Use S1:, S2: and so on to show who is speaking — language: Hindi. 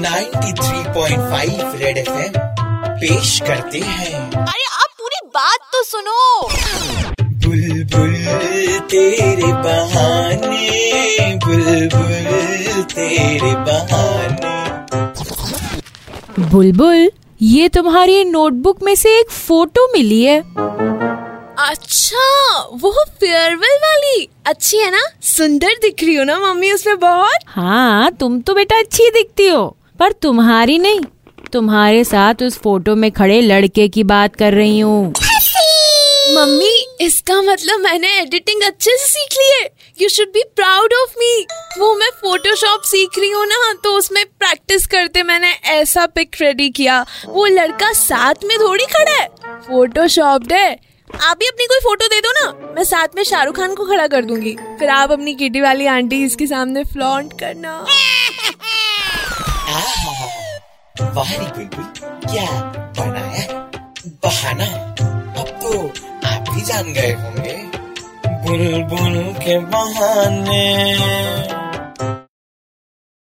S1: 93.5 रेड एफएम पेश करते हैं।
S2: अरे आप पूरी बात तो सुनो।
S1: बुलबुल तेरे बहाने बुलबुल तेरे बहाने।
S3: बुलबुल ये तुम्हारी नोटबुक में से एक फ़ोटो मिली है।
S2: अच्छा वो फेयरवेल वाली। अच्छी है ना? सुंदर दिख रही हो ना मम्मी उसमें बहुत?
S3: हाँ तुम तो बेटा अच्छी दिखती हो। पर तुम्हारी नहीं, तुम्हारे साथ उस फ़ोटो में खड़े लड़के की बात कर रही हूँ।
S2: मम्मी, इसका मतलब मैंने एडिटिंग अच्छे से सीख ली है। You should be proud of me वो मैं फोटोशॉप सीख रही हूँ ना तो उसमें प्रैक्टिस करते मैंने ऐसा पिक रेडी किया। वो लड़का साथ में थोड़ी खड़ा है। फोटोशॉप है। आप भी अपनी कोई फ़ोटो दे दो ना। मैं साथ में शाहरुख खान को खड़ा कर दूँगी। फिर आप अपनी किटी वाली आंटी इसके सामने फ्लॉन्ट करना।
S1: वाह रे बुलबुल क्या बनाया बहाना अब तो आप भी जान गए होंगे बुलबुल के बहाने